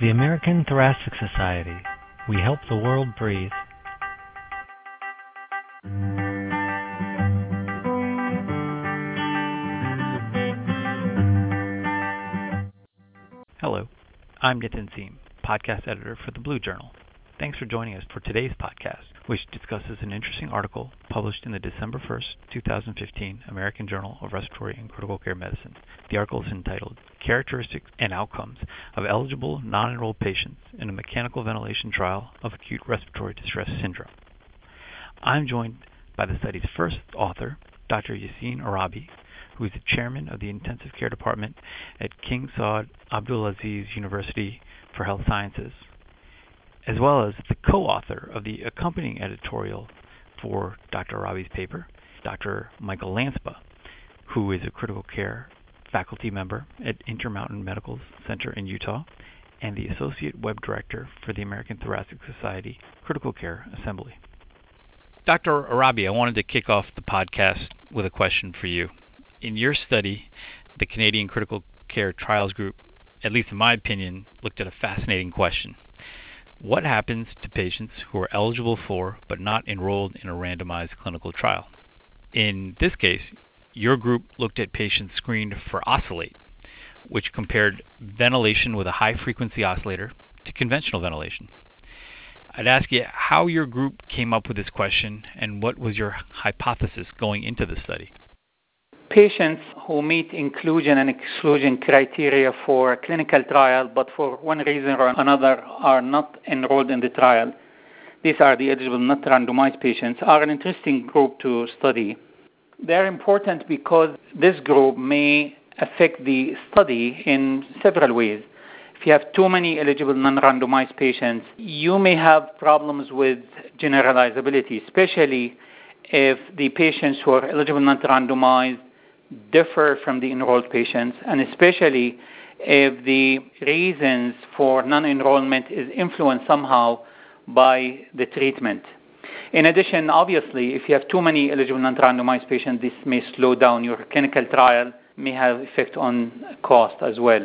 The American Thoracic Society. We help the world breathe. Hello, I'm Nitin Seam, podcast editor for the Blue Journal. Thanks for joining us for today's podcast, which discusses an interesting article published in the December 1st, 2015 American Journal of Respiratory and Critical Care Medicine. The article is entitled Characteristics and Outcomes of Eligible Non-Enrolled Patients in a Mechanical Ventilation Trial of Acute Respiratory Distress Syndrome. I'm joined by the study's first author, Dr. Yaseen Arabi, who is the chairman of the Intensive Care Department at King Saud Abdulaziz University for Health Sciences as well as the co-author of the accompanying editorial for Dr. Arabi's paper, Dr. Michael Lanspa, who is a critical care faculty member at Intermountain Medical Center in Utah and the associate web director for the American Thoracic Society Critical Care Assembly. Dr. Arabi, I wanted to kick off the podcast with a question for you. In your study, the Canadian Critical Care Trials Group, at least in my opinion, looked at a fascinating question. What happens to patients who are eligible for but not enrolled in a randomized clinical trial? In this case, your group looked at patients screened for Oscillate, which compared ventilation with a high frequency oscillator to conventional ventilation. I'd ask you how your group came up with this question and what was your hypothesis going into the study? patients who meet inclusion and exclusion criteria for a clinical trial, but for one reason or another are not enrolled in the trial. These are the eligible not randomized patients, are an interesting group to study. They're important because this group may affect the study in several ways. If you have too many eligible non-randomized patients, you may have problems with generalizability, especially if the patients who are eligible not randomized differ from the enrolled patients, and especially if the reasons for non-enrollment is influenced somehow by the treatment. In addition, obviously, if you have too many eligible non-randomized patients, this may slow down your clinical trial, may have effect on cost as well.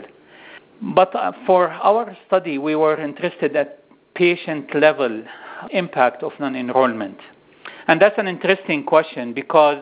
But uh, for our study, we were interested at patient level impact of non-enrollment. And that's an interesting question because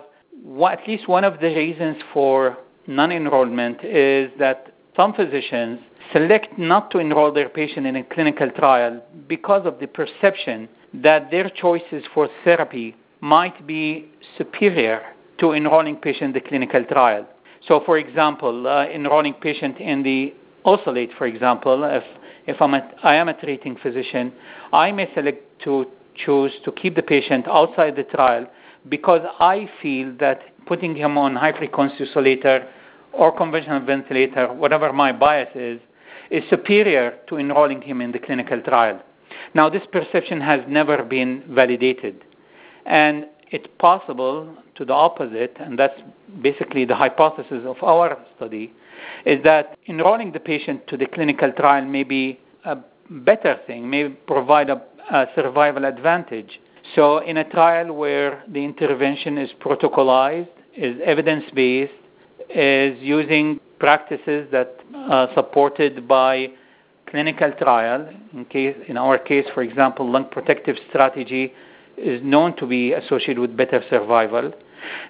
at least one of the reasons for non-enrollment is that some physicians select not to enroll their patient in a clinical trial because of the perception that their choices for therapy might be superior to enrolling patient in the clinical trial. So, for example, uh, enrolling patient in the oscillate, for example, if if I'm a, I am a treating physician, I may select to choose to keep the patient outside the trial because I feel that putting him on high frequency oscillator or conventional ventilator, whatever my bias is, is superior to enrolling him in the clinical trial. Now, this perception has never been validated. And it's possible to the opposite, and that's basically the hypothesis of our study, is that enrolling the patient to the clinical trial may be a better thing, may provide a, a survival advantage so, in a trial where the intervention is protocolized, is evidence based, is using practices that are supported by clinical trial. In our case, for example, lung protective strategy is known to be associated with better survival.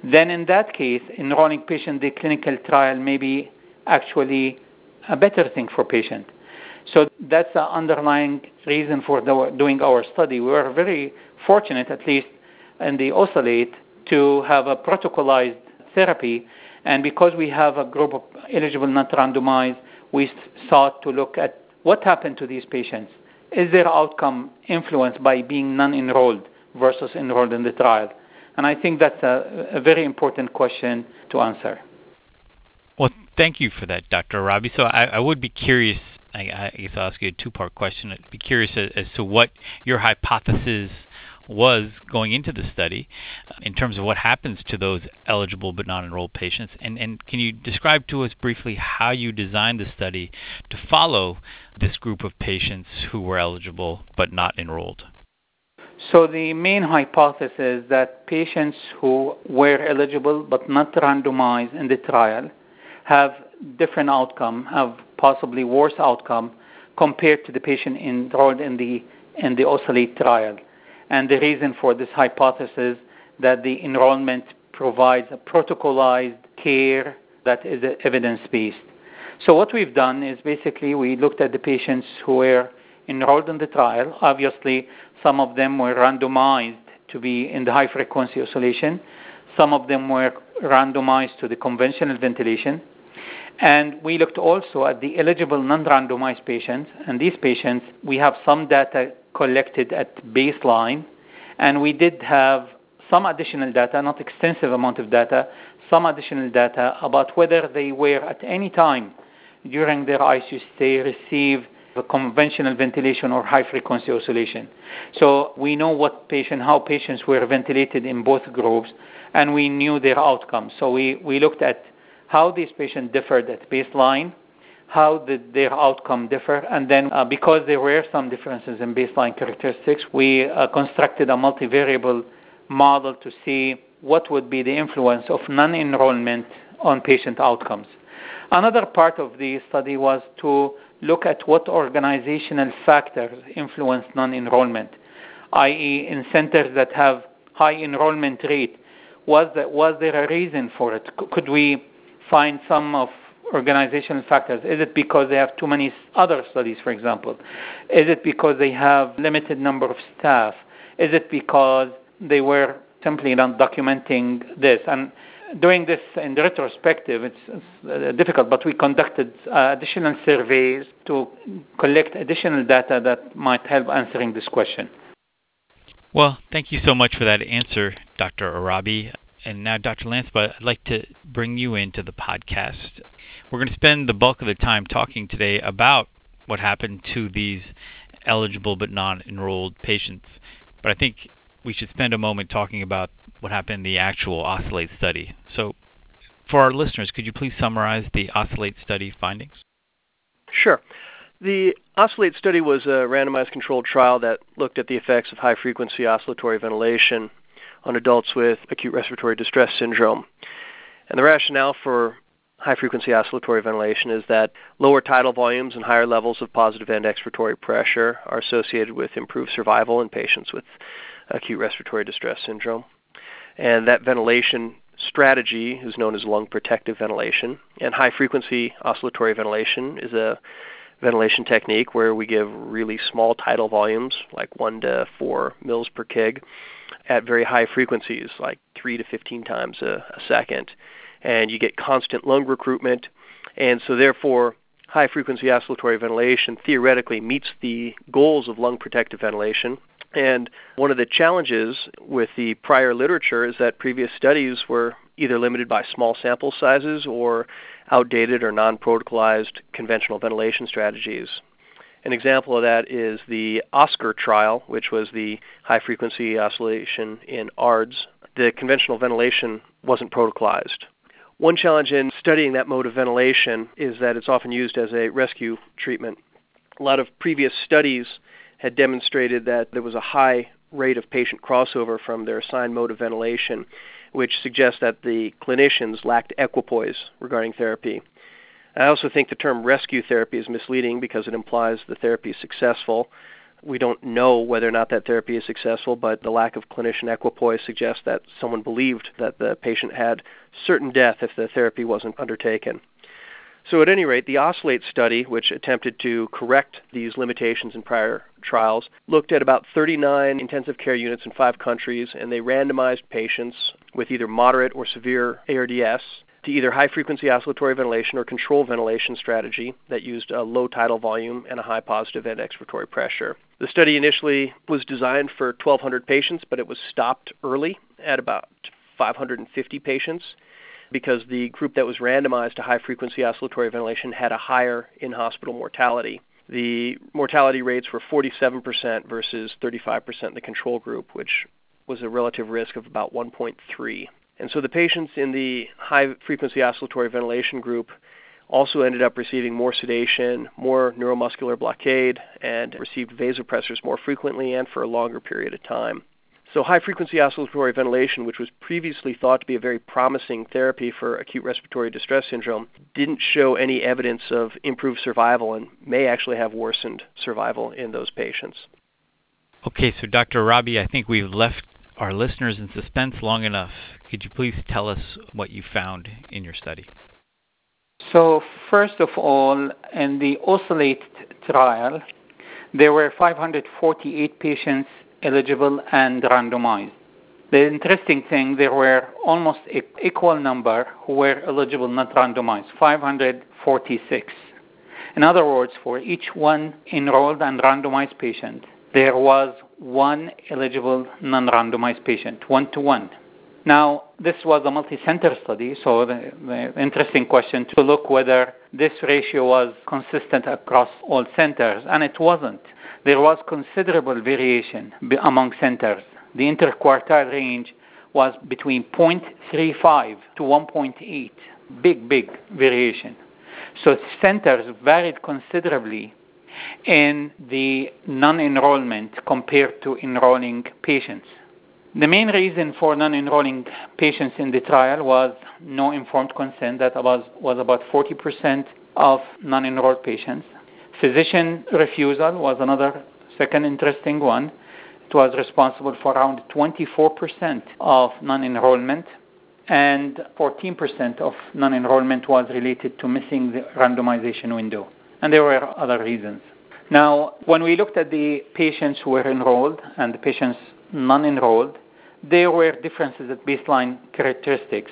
Then, in that case, enrolling patient the clinical trial may be actually a better thing for patient. So that's the underlying reason for doing our study. We were very fortunate, at least in the oscillate, to have a protocolized therapy. And because we have a group of eligible not randomized, we sought to look at what happened to these patients. Is their outcome influenced by being non-enrolled versus enrolled in the trial? And I think that's a, a very important question to answer. Well, thank you for that, Dr. Arabi. So I, I would be curious I, I, guess I'll ask you a two-part question. I'd be curious as, as, to what your hypothesis was going into the study uh, in terms of what happens to those eligible but not enrolled patients. And, and can you describe to us briefly how you designed the study to follow this group of patients who were eligible but not enrolled? So the main hypothesis is that patients who were eligible but not randomized in the trial have different outcome, have possibly worse outcome compared to the patient enrolled in the in the OSCILLATE trial. And the reason for this hypothesis that the enrollment provides a protocolized care that is evidence based. So what we've done is basically we looked at the patients who were enrolled in the trial. Obviously, some of them were randomized to be in the high frequency oscillation. Some of them were randomized to the conventional ventilation. And we looked also at the eligible non-randomized patients. And these patients, we have some data collected at baseline. And we did have some additional data, not extensive amount of data, some additional data about whether they were at any time during their ICU stay receive a conventional ventilation or high frequency oscillation. So we know what patient, how patients were ventilated in both groups, and we knew their outcomes. So we, we looked at how these patients differed at baseline, how did their outcome differ, and then uh, because there were some differences in baseline characteristics, we uh, constructed a multivariable model to see what would be the influence of non-enrollment on patient outcomes. Another part of the study was to look at what organizational factors influence non-enrollment, i.e., in centers that have high enrollment rate. Was, that, was there a reason for it? Could we find some of organizational factors? Is it because they have too many other studies, for example? Is it because they have limited number of staff? Is it because they were simply not documenting this? And doing this in retrospective, it's, it's uh, difficult, but we conducted uh, additional surveys to collect additional data that might help answering this question. Well, thank you so much for that answer, Dr. Arabi. And now, Dr. Lanspa, I'd like to bring you into the podcast. We're going to spend the bulk of the time talking today about what happened to these eligible but non enrolled patients. But I think we should spend a moment talking about what happened in the actual OSCILLATE study. So, for our listeners, could you please summarize the OSCILLATE study findings? Sure. The OSCILLATE study was a randomized controlled trial that looked at the effects of high frequency oscillatory ventilation on adults with acute respiratory distress syndrome. And the rationale for high frequency oscillatory ventilation is that lower tidal volumes and higher levels of positive end expiratory pressure are associated with improved survival in patients with acute respiratory distress syndrome. And that ventilation strategy is known as lung protective ventilation. And high frequency oscillatory ventilation is a ventilation technique where we give really small tidal volumes, like 1 to 4 mils per kg, at very high frequencies, like 3 to 15 times a, a second. And you get constant lung recruitment. And so, therefore, high frequency oscillatory ventilation theoretically meets the goals of lung protective ventilation and one of the challenges with the prior literature is that previous studies were either limited by small sample sizes or outdated or non protocolized conventional ventilation strategies. An example of that is the OSCAR trial, which was the high frequency oscillation in ARDS. The conventional ventilation wasn't protocolized. One challenge in studying that mode of ventilation is that it's often used as a rescue treatment. A lot of previous studies had demonstrated that there was a high rate of patient crossover from their assigned mode of ventilation, which suggests that the clinicians lacked equipoise regarding therapy. I also think the term rescue therapy is misleading because it implies the therapy is successful. We don't know whether or not that therapy is successful, but the lack of clinician equipoise suggests that someone believed that the patient had certain death if the therapy wasn't undertaken. So, at any rate, the OSCILLATE study, which attempted to correct these limitations in prior trials, looked at about 39 intensive care units in five countries, and they randomized patients with either moderate or severe ARDS to either high frequency oscillatory ventilation or control ventilation strategy that used a low tidal volume and a high positive end expiratory pressure. The study initially was designed for 1,200 patients, but it was stopped early at about 550 patients because the group that was randomized to high frequency oscillatory ventilation had a higher in hospital mortality. The mortality rates were 47% versus 35% in the control group, which was a relative risk of about 1.3. And so the patients in the high frequency oscillatory ventilation group also ended up receiving more sedation, more neuromuscular blockade, and received vasopressors more frequently and for a longer period of time. So, high frequency oscillatory ventilation, which was previously thought to be a very promising therapy for acute respiratory distress syndrome, didn't show any evidence of improved survival and may actually have worsened survival in those patients. Okay, so Dr. Arabi, I think we've left our listeners in suspense long enough. Could you please tell us what you found in your study? So, first of all, in the OSCILLATE trial, there were 548 patients eligible and randomized. The interesting thing, there were almost equal number who were eligible, not randomized, 546. In other words, for each one enrolled and randomized patient, there was one eligible non-randomized patient, one to one. Now, this was a multi-center study, so the, the, interesting question to look whether this ratio was consistent across all centers, and it wasn't. There was considerable variation among centers. The interquartile range was between 0.35 to 1.8, big, big variation. So centers varied considerably in the non-enrollment compared to enrolling patients. The main reason for non-enrolling patients in the trial was no informed consent. That was, was about 40% of non-enrolled patients. Physician refusal was another second interesting one. It was responsible for around 24% of non-enrollment, and 14% of non-enrollment was related to missing the randomization window. And there were other reasons. Now, when we looked at the patients who were enrolled and the patients non-enrolled, there were differences at baseline characteristics.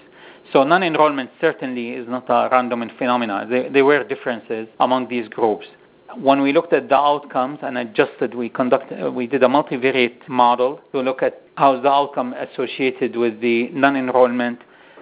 So non-enrollment certainly is not a random phenomenon. There, there, were differences among these groups. When we looked at the outcomes and adjusted, we conducted, we did a multivariate model to look at how the outcome associated with the non-enrollment.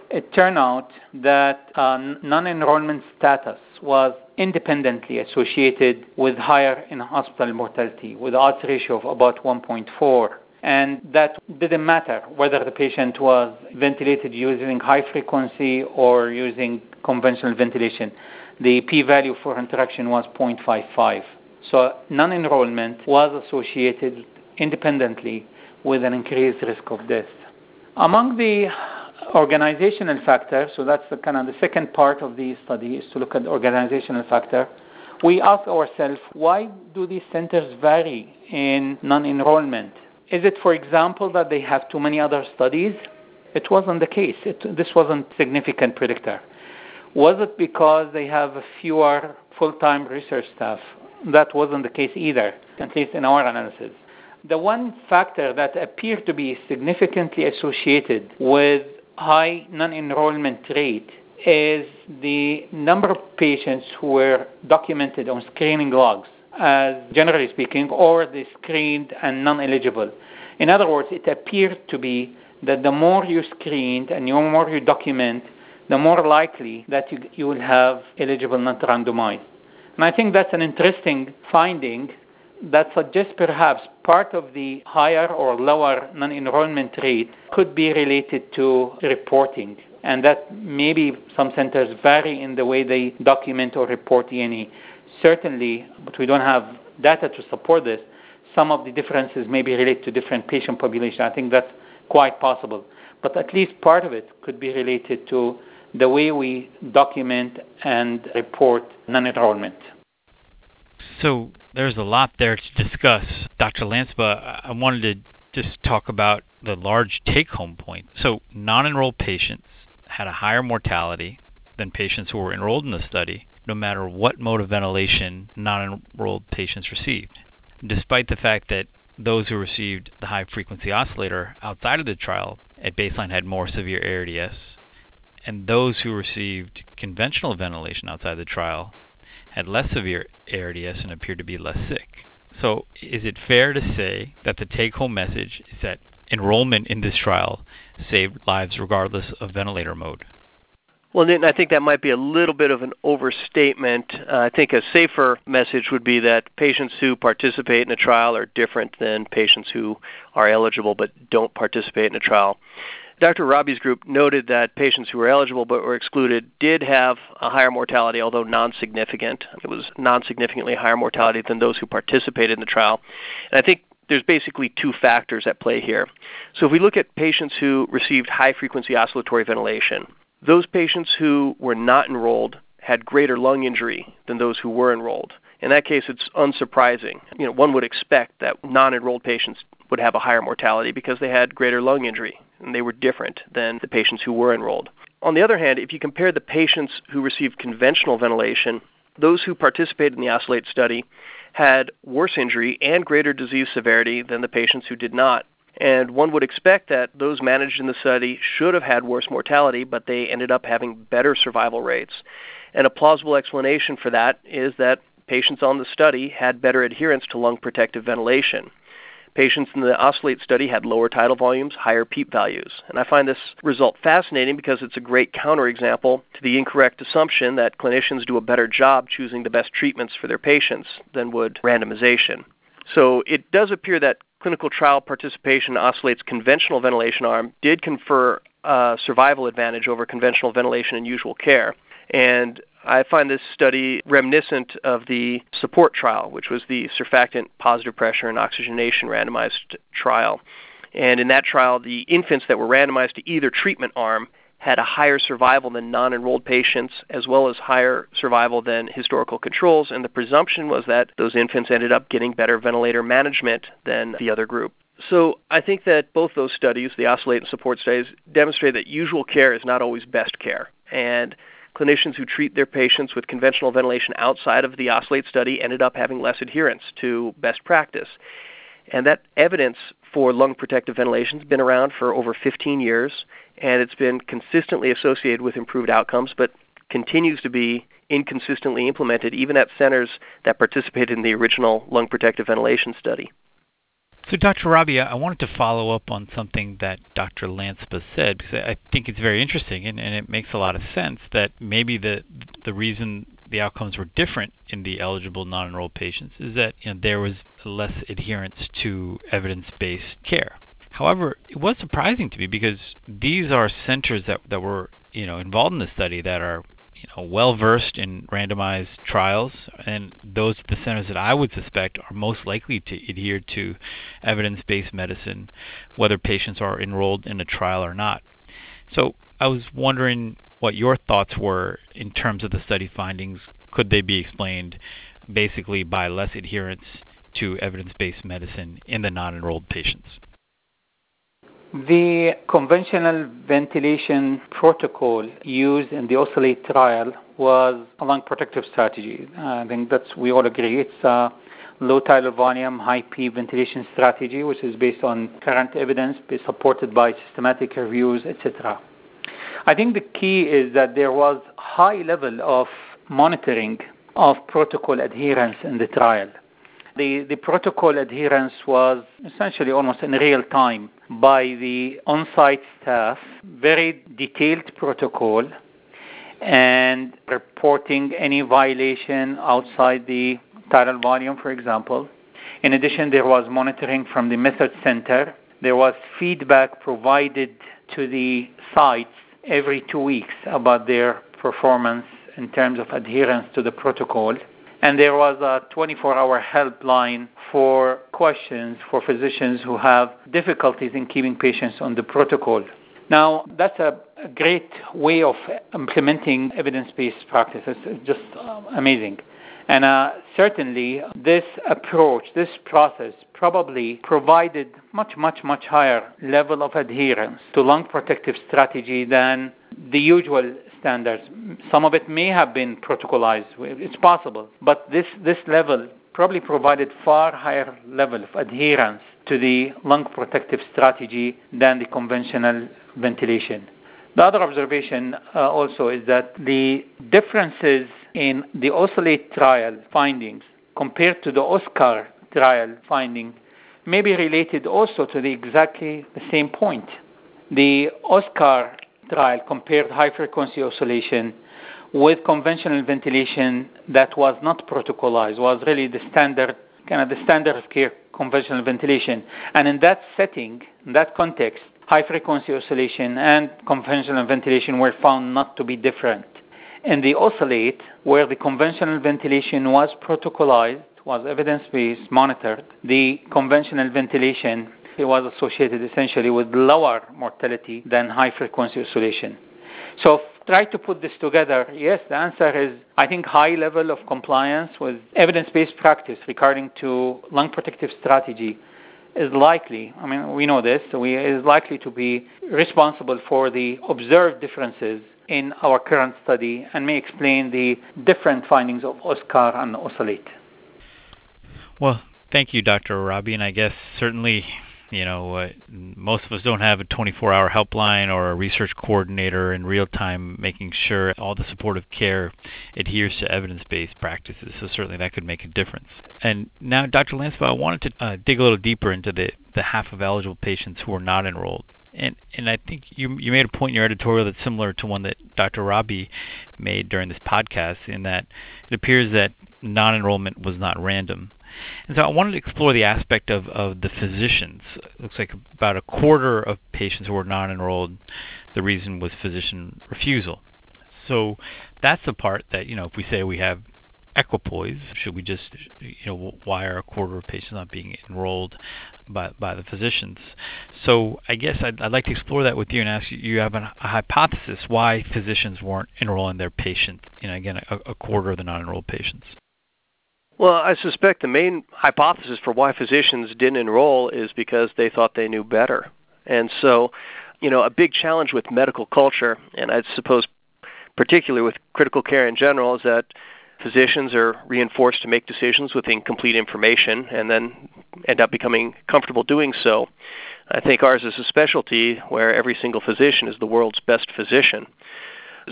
It turned out that uh, non-enrollment status was independently associated with higher in-hospital mortality, with odds ratio of about 1.4 and that didn't matter whether the patient was ventilated using high frequency or using conventional ventilation. The p-value for interaction was 0.55. So non-enrollment was associated independently with an increased risk of death. Among the organizational factor, so that's the kind of the second part of the study is to look at the organizational factor. We ask ourselves, why do these centers vary in non-enrollment? Is it, for example, that they have too many other studies? It wasn't the case. It, this wasn't significant predictor. Was it because they have fewer full-time research staff? That wasn't the case either, at least in our analysis. The one factor that appeared to be significantly associated with high non-enrollment rate is the number of patients who were documented on screening logs as generally speaking, or the screened and non-eligible. In other words, it appeared to be that the more you screened and the more you document, the more likely that you, you will have eligible not randomized. And I think that's an interesting finding that suggests perhaps part of the higher or lower non-enrollment rate could be related to reporting and that maybe some centers vary in the way they document or report ENE certainly, but we don't have data to support this, some of the differences may be related to different patient population. I think that's quite possible. But at least part of it could be related to the way we document and report non-enrollment. So there's a lot there to discuss. Dr. Lanspa, I wanted to just talk about the large take-home point. So non-enrolled patients had a higher mortality than patients who were enrolled in the study, no matter what mode of ventilation non enrolled patients received. Despite the fact that those who received the high frequency oscillator outside of the trial at baseline had more severe ARDS, and those who received conventional ventilation outside the trial had less severe ARDS and appeared to be less sick. So, is it fair to say that the take home message is that enrollment in this trial saved lives regardless of ventilator mode? Well, Nitin, I think that might be a little bit of an overstatement. Uh, I think a safer message would be that patients who participate in a trial are different than patients who are eligible but don't participate in a trial. Dr. Arabi's group noted that patients who were eligible but were excluded did have a higher mortality, although non significant. It was non significantly higher mortality than those who participated in the trial. And I think there's basically two factors at play here. So if we look at patients who received high frequency oscillatory ventilation, those patients who were not enrolled had greater lung injury than those who were enrolled. In that case, it's unsurprising. You know, one would expect that non-enrolled patients would have a higher mortality because they had greater lung injury and they were different than the patients who were enrolled. On the other hand, if you compare the patients who received conventional ventilation, those who participated in the OSCILLATE study had worse injury and greater disease severity than the patients who did not. And one would expect that those managed in the study should have had worse mortality, but they ended up having better survival rates. And a plausible explanation for that is that patients on the study had better adherence to lung protective ventilation. Patients in the OSCILLATE study had lower tidal volumes, higher PEEP values. And I find this result fascinating because it's a great counterexample to the incorrect assumption that clinicians do a better job choosing the best treatments for their patients than would randomization. So it does appear that clinical trial participation in OSCILLATE's conventional ventilation arm did confer a survival advantage over conventional ventilation in usual care. And I find this study reminiscent of the support trial, which was the surfactant positive pressure and oxygenation randomized trial. And in that trial, the infants that were randomized to either treatment arm had a higher survival than non enrolled patients, as well as higher survival than historical controls. And the presumption was that those infants ended up getting better ventilator management than the other group. So I think that both those studies, the OSCILLATE and support studies, demonstrate that usual care is not always best care. And clinicians who treat their patients with conventional ventilation outside of the OSCILLATE study ended up having less adherence to best practice. And that evidence for lung protective ventilation has been around for over 15 years, and it's been consistently associated with improved outcomes, but continues to be inconsistently implemented even at centers that participated in the original lung protective ventilation study. So, Dr. Arabi, I wanted to follow up on something that Dr. Lanspa said because I think it's very interesting and, and it makes a lot of sense that maybe the the reason the outcomes were different in the eligible non-enrolled patients is that you know, there was less adherence to evidence-based care. However, it was surprising to me because these are centers that that were you know involved in the study that are you know, well versed in randomized trials, and those are the centers that I would suspect are most likely to adhere to evidence based medicine, whether patients are enrolled in a trial or not. So I was wondering what your thoughts were in terms of the study findings. Could they be explained basically by less adherence to evidence based medicine in the non enrolled patients? The conventional ventilation protocol used in the OSCILLATE trial was a lung protective strategy. I think that's we all agree. It's a low tidal volume, high PEEP ventilation strategy, which is based on current evidence, supported by systematic reviews, etc. I think the key is that there was high level of monitoring of protocol adherence in the trial. The, the protocol adherence was essentially almost in real time by the on-site staff, very detailed protocol, and reporting any violation outside the tidal volume, for example. In addition, there was monitoring from the method center. There was feedback provided to the sites every two weeks about their performance in terms of adherence to the protocol and there was a 24 hour helpline for questions for physicians who have difficulties in keeping patients on the protocol. Now, that's a, great way of implementing evidence based practices. It's just uh, amazing. And uh, certainly, this approach, this process, probably provided much, much, much higher level of adherence to lung protective strategy than the usual standards. Some of it may have been protocolized. It's possible, but this this level probably provided far higher level of adherence to the lung protective strategy than the conventional ventilation. The other observation uh, also is that the differences in the OSCILLATE trial findings compared to the OSCAR trial finding may be related also to the exactly the same point. The OSCAR trial compared high frequency oscillation with conventional ventilation that was not protocolized, was really the standard kind of the standard of care conventional ventilation. And in that setting, in that context, high frequency oscillation and conventional ventilation were found not to be different. In the OSCILLATE, where the conventional ventilation was protocolized, was evidence-based, monitored. The conventional ventilation it was associated essentially with lower mortality than high-frequency oscillation. So try to put this together. Yes, the answer is I think high level of compliance with evidence-based practice regarding to lung protective strategy is likely. I mean, we know this. So we is likely to be responsible for the observed differences in our current study and may explain the different findings of OSCAR and OSCILLATE. Well, thank you, Dr. Arabi, and I guess certainly you know, most of us don't have a 24-hour helpline or a research coordinator in real time making sure all the supportive care adheres to evidence-based practices. So certainly that could make a difference. And now, Dr. Lanspa, I wanted to uh, dig a little deeper into the, the half of eligible patients who are not enrolled. And and I think you you made a point in your editorial that's similar to one that Dr. Arabi made during this podcast, in that it appears that non-enrollment was not random. And so I wanted to explore the aspect of, of the physicians. It looks like about a quarter of patients who were non enrolled, the reason was physician refusal. So that's the part that, you know, if we say we have equipoise, should we just, you know, why are a quarter of patients not being enrolled by, by the physicians? So I guess I'd, I'd like to explore that with you and ask you, you have a, a hypothesis why physicians weren't enrolling their patients, you know, again, a, a quarter of the non enrolled patients. Well, I suspect the main hypothesis for why physicians didn't enroll is because they thought they knew better. And so, you know, a big challenge with medical culture, and I suppose particularly with critical care in general, is that physicians are reinforced to make decisions with incomplete information and then end up becoming comfortable doing so. I think ours is a specialty where every single physician is the world's best physician.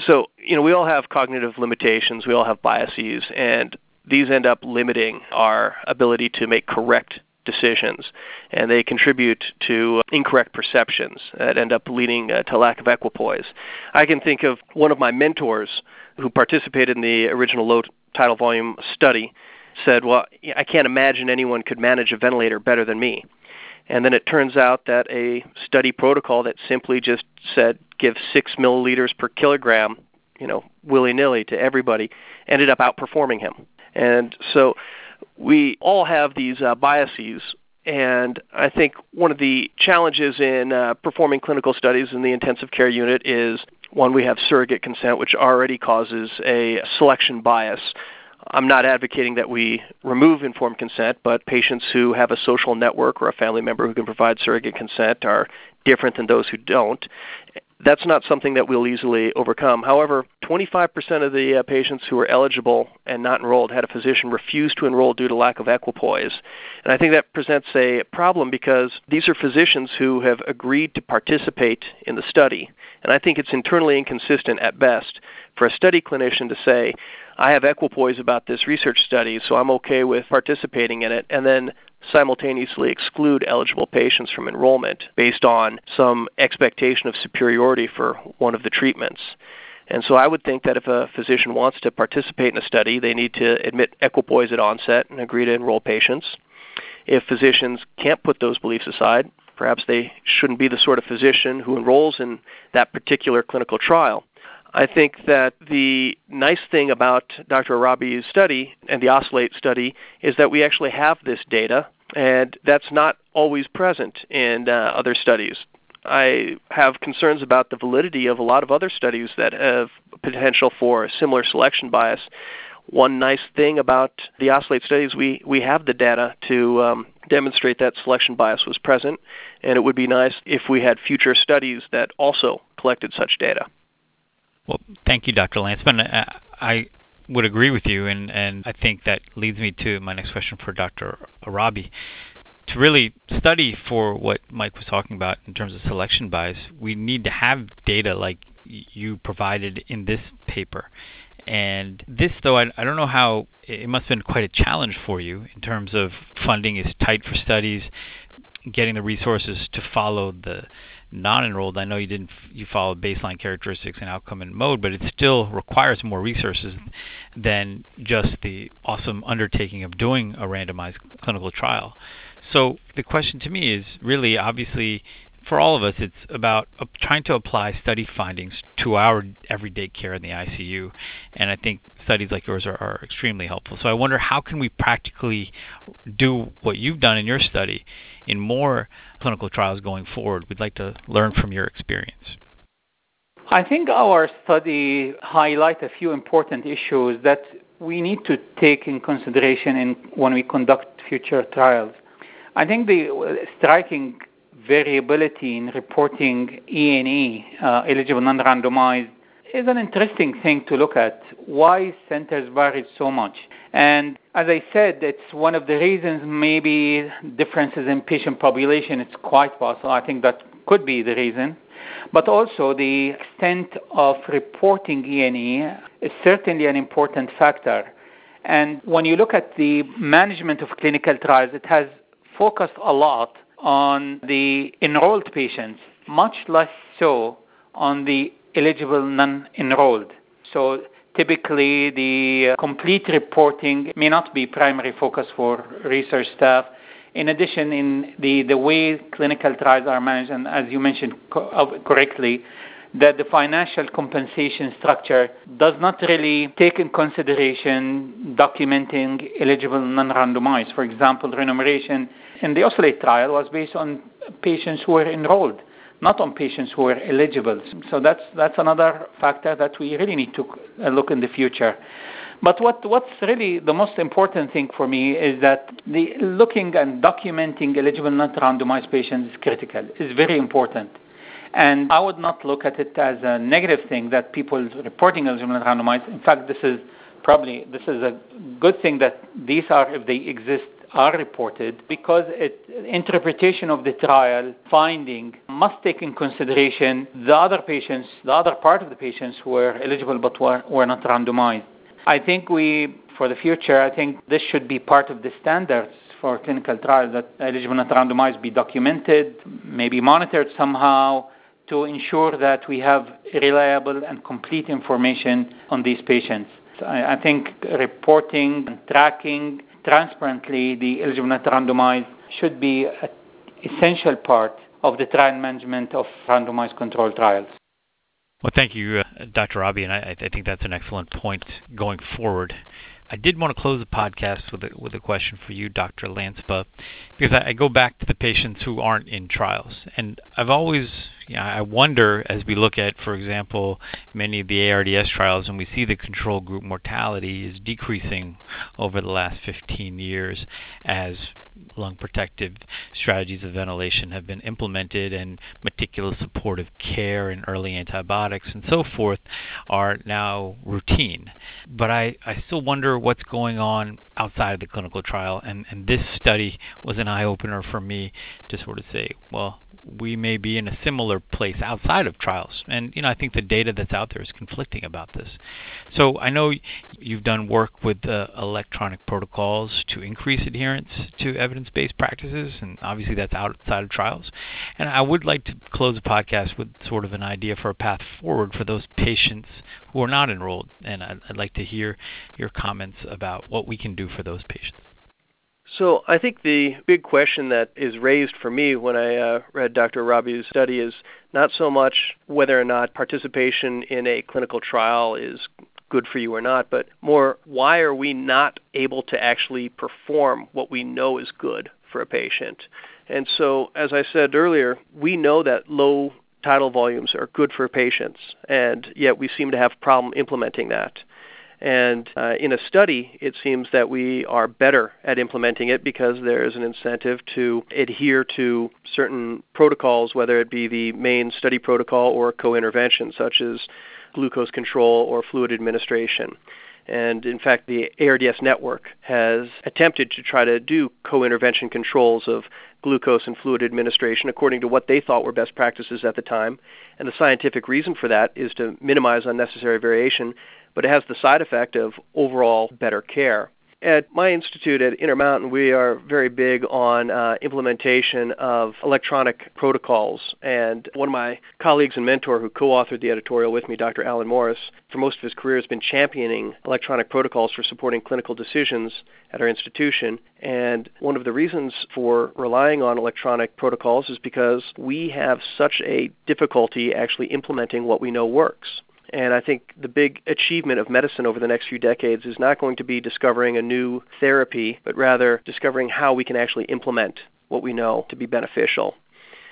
So, you know, we all have cognitive limitations, we all have biases, and these end up limiting our ability to make correct decisions, and they contribute to incorrect perceptions that end up leading uh, to lack of equipoise. I can think of one of my mentors who participated in the original low tidal volume study said, "Well, I can't imagine anyone could manage a ventilator better than me." And then it turns out that a study protocol that simply just said give six milliliters per kilogram, you know, willy nilly to everybody, ended up outperforming him. And so we all have these uh, biases. And I think one of the challenges in uh, performing clinical studies in the intensive care unit is one, we have surrogate consent, which already causes a selection bias. I'm not advocating that we remove informed consent, but patients who have a social network or a family member who can provide surrogate consent are different than those who don't that's not something that we'll easily overcome. However, 25% of the uh, patients who were eligible and not enrolled had a physician refuse to enroll due to lack of equipoise. And I think that presents a problem because these are physicians who have agreed to participate in the study. And I think it's internally inconsistent at best for a study clinician to say, I have equipoise about this research study, so I'm okay with participating in it, and then simultaneously exclude eligible patients from enrollment based on some expectation of superiority for one of the treatments. And so I would think that if a physician wants to participate in a study, they need to admit equipoise at onset and agree to enroll patients. If physicians can't put those beliefs aside, perhaps they shouldn't be the sort of physician who enrolls in that particular clinical trial. I think that the nice thing about Dr. Arabi's study and the OSCILLATE study is that we actually have this data, and that's not always present in uh, other studies. I have concerns about the validity of a lot of other studies that have potential for similar selection bias. One nice thing about the OSCILLATE studies, we, we have the data to um, demonstrate that selection bias was present, and it would be nice if we had future studies that also collected such data. Well, thank you, Dr. Lanspa. I, I would agree with you, and, and I think that leads me to my next question for Dr. Arabi. To really study for what Mike was talking about in terms of selection bias, we need to have data like you provided in this paper. And this, though, I, I don't know how it must have been quite a challenge for you in terms of funding is tight for studies, getting the resources to follow the non-enrolled, I know you didn't you follow baseline characteristics and outcome and mode, but it still requires more resources than just the awesome undertaking of doing a randomized clinical trial. So the question to me is really obviously for all of us it's about trying to apply study findings to our everyday care in the ICU and I think studies like yours are, are extremely helpful. So I wonder how can we practically do what you've done in your study in more clinical trials going forward? We'd like to learn from your experience. I think our study highlight a few important issues that we need to take in consideration in, when we conduct future trials. I think the striking variability in reporting E&E, uh, eligible non-randomized, is an interesting thing to look at. Why centers vary so much? And as I said, it's one of the reasons maybe differences in patient population. It's quite possible. I think that could be the reason. But also the extent of reporting E&E is certainly an important factor. And when you look at the management of clinical trials, it has focused a lot on the enrolled patients, much less so on the eligible non-enrolled. So typically the complete reporting may not be primary focus for research staff. In addition, in the, the way clinical trials are managed, and as you mentioned co- uh, correctly, that the financial compensation structure does not really take in consideration documenting eligible non-randomized. For example, remuneration in the OSCILLATE trial was based on patients who were enrolled, not on patients who are eligible. So that's that's another factor that we really need to uh, look in the future. But what, what's really the most important thing for me is that the looking and documenting eligible not randomized patients is critical, is very important. And I would not look at it as a negative thing that people reporting eligible not randomized. In fact, this is probably this is a good thing that these are, if they exist, are reported because it, interpretation of the trial finding must take in consideration the other patients, the other part of the patients who were eligible but were, were not randomized. I think we, for the future, I think this should be part of the standards for clinical trials that eligible not randomized be documented, maybe monitored somehow to ensure that we have reliable and complete information on these patients. I, think reporting and tracking transparently the eligible not randomized should be an essential part of the trial management of randomized controlled trials. Well, thank you, uh, Dr. Arabi, and I, I, think that's an excellent point going forward. I did want to close the podcast with a, with a question for you, Dr. Lanspa, because I, I go back to the patients who aren't in trials, and I've always you know, I wonder as we look at, for example, many of the ARDS trials, and we see the control group mortality is decreasing over the last 15 years as lung protective strategies of ventilation have been implemented and meticulous supportive care and early antibiotics and so forth are now routine. But I, I still wonder what's going on outside of the clinical trial, and, and this study was an eye opener for me to sort of say, well, we may be in a similar place outside of trials. And you know, I think the data that's out there is conflicting about this. So I know you've done work with uh, electronic protocols to increase adherence to evidence-based practices, and obviously that's outside of trials. And I would like to close the podcast with sort of an idea for a path forward for those patients who are not enrolled. And I'd, I'd like to hear your comments about what we can do for those patients. So I think the big question that is raised for me when I uh, read Dr. Arabi's study is not so much whether or not participation in a clinical trial is good for you or not, but more why are we not able to actually perform what we know is good for a patient? And so, as I said earlier, we know that low tidal volumes are good for patients, and yet we seem to have problem implementing that. And uh, in a study, it seems that we are better at implementing it because there is an incentive to adhere to certain protocols, whether it be the main study protocol or co intervention, such as glucose control or fluid administration. And in fact, the ARDS network has attempted to try to do co intervention controls of glucose and fluid administration according to what they thought were best practices at the time. And the scientific reason for that is to minimize unnecessary variation but it has the side effect of overall better care. At my institute at Intermountain, we are very big on uh, implementation of electronic protocols. And one of my colleagues and mentor who co authored the editorial with me, Dr. Alan Morris, for most of his career has been championing electronic protocols for supporting clinical decisions at our institution. And one of the reasons for relying on electronic protocols is because we have such a difficulty actually implementing what we know works. And I think the big achievement of medicine over the next few decades is not going to be discovering a new therapy, but rather discovering how we can actually implement what we know to be beneficial.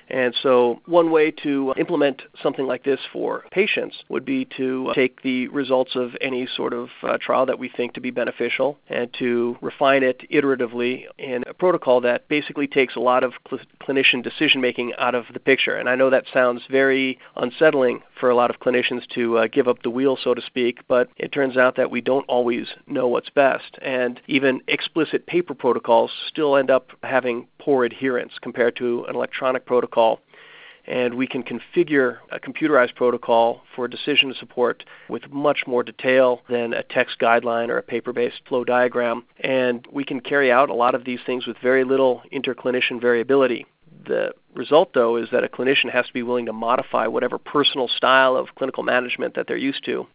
And so, one way to implement something like this for patients would be to take the results of any sort of uh, trial that we think to be beneficial and to refine it iteratively in a protocol that basically takes a lot of cl- clinician decision making out of the picture. And I know that sounds very unsettling for a lot of clinicians to uh, give up the wheel, so to speak, but it turns out that we don't always know what's best. And even explicit paper protocols still end up having poor adherence compared to an electronic protocol. And we can configure a computerized protocol for decision support with much more detail than a text guideline or a paper based flow diagram. And we can carry out a lot of these things with very little interclinician variability. The result, though, is that a clinician has to be willing to modify whatever personal style of clinical management that they're used to.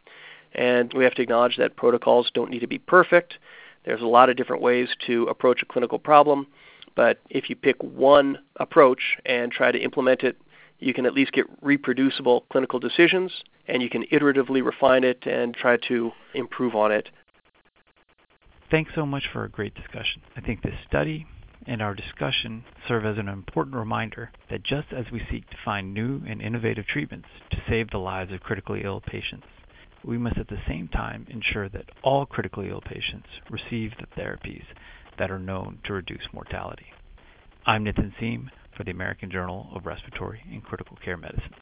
And we have to acknowledge that protocols don't need to be perfect. There's a lot of different ways to approach a clinical problem, but if you pick one approach and try to implement it, you can at least get reproducible clinical decisions and you can iteratively refine it and try to improve on it. Thanks so much for a great discussion. I think this study and our discussion serve as an important reminder that just as we seek to find new and innovative treatments to save the lives of critically ill patients, we must at the same time ensure that all critically ill patients receive the therapies that are known to reduce mortality. I'm Nitin Seam for the American Journal of Respiratory and Critical Care Medicine.